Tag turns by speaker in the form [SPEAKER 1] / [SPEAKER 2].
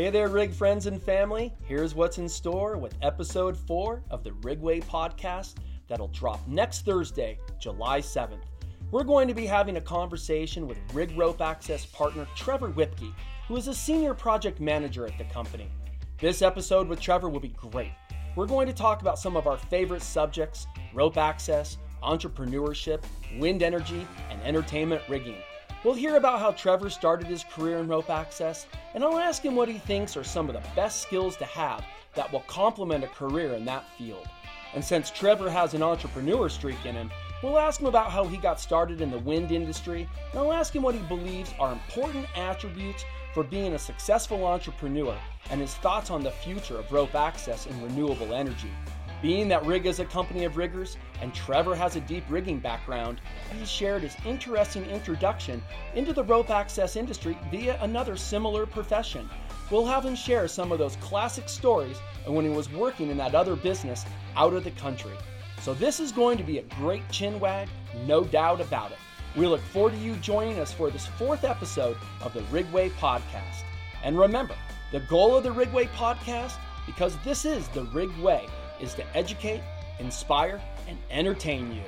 [SPEAKER 1] Hey there, Rig friends and family. Here's what's in store with episode four of the Rigway podcast that'll drop next Thursday, July 7th. We're going to be having a conversation with Rig Rope Access partner Trevor Whipkey, who is a senior project manager at the company. This episode with Trevor will be great. We're going to talk about some of our favorite subjects rope access, entrepreneurship, wind energy, and entertainment rigging. We'll hear about how Trevor started his career in rope access, and I'll ask him what he thinks are some of the best skills to have that will complement a career in that field. And since Trevor has an entrepreneur streak in him, we'll ask him about how he got started in the wind industry, and I'll ask him what he believes are important attributes for being a successful entrepreneur and his thoughts on the future of rope access and renewable energy. Being that Rig is a company of riggers and Trevor has a deep rigging background, he shared his interesting introduction into the rope access industry via another similar profession. We'll have him share some of those classic stories of when he was working in that other business out of the country. So this is going to be a great chin wag, no doubt about it. We look forward to you joining us for this fourth episode of the Rigway Podcast. And remember, the goal of the Rigway Podcast, because this is the Rigway, is to educate, inspire, and entertain you.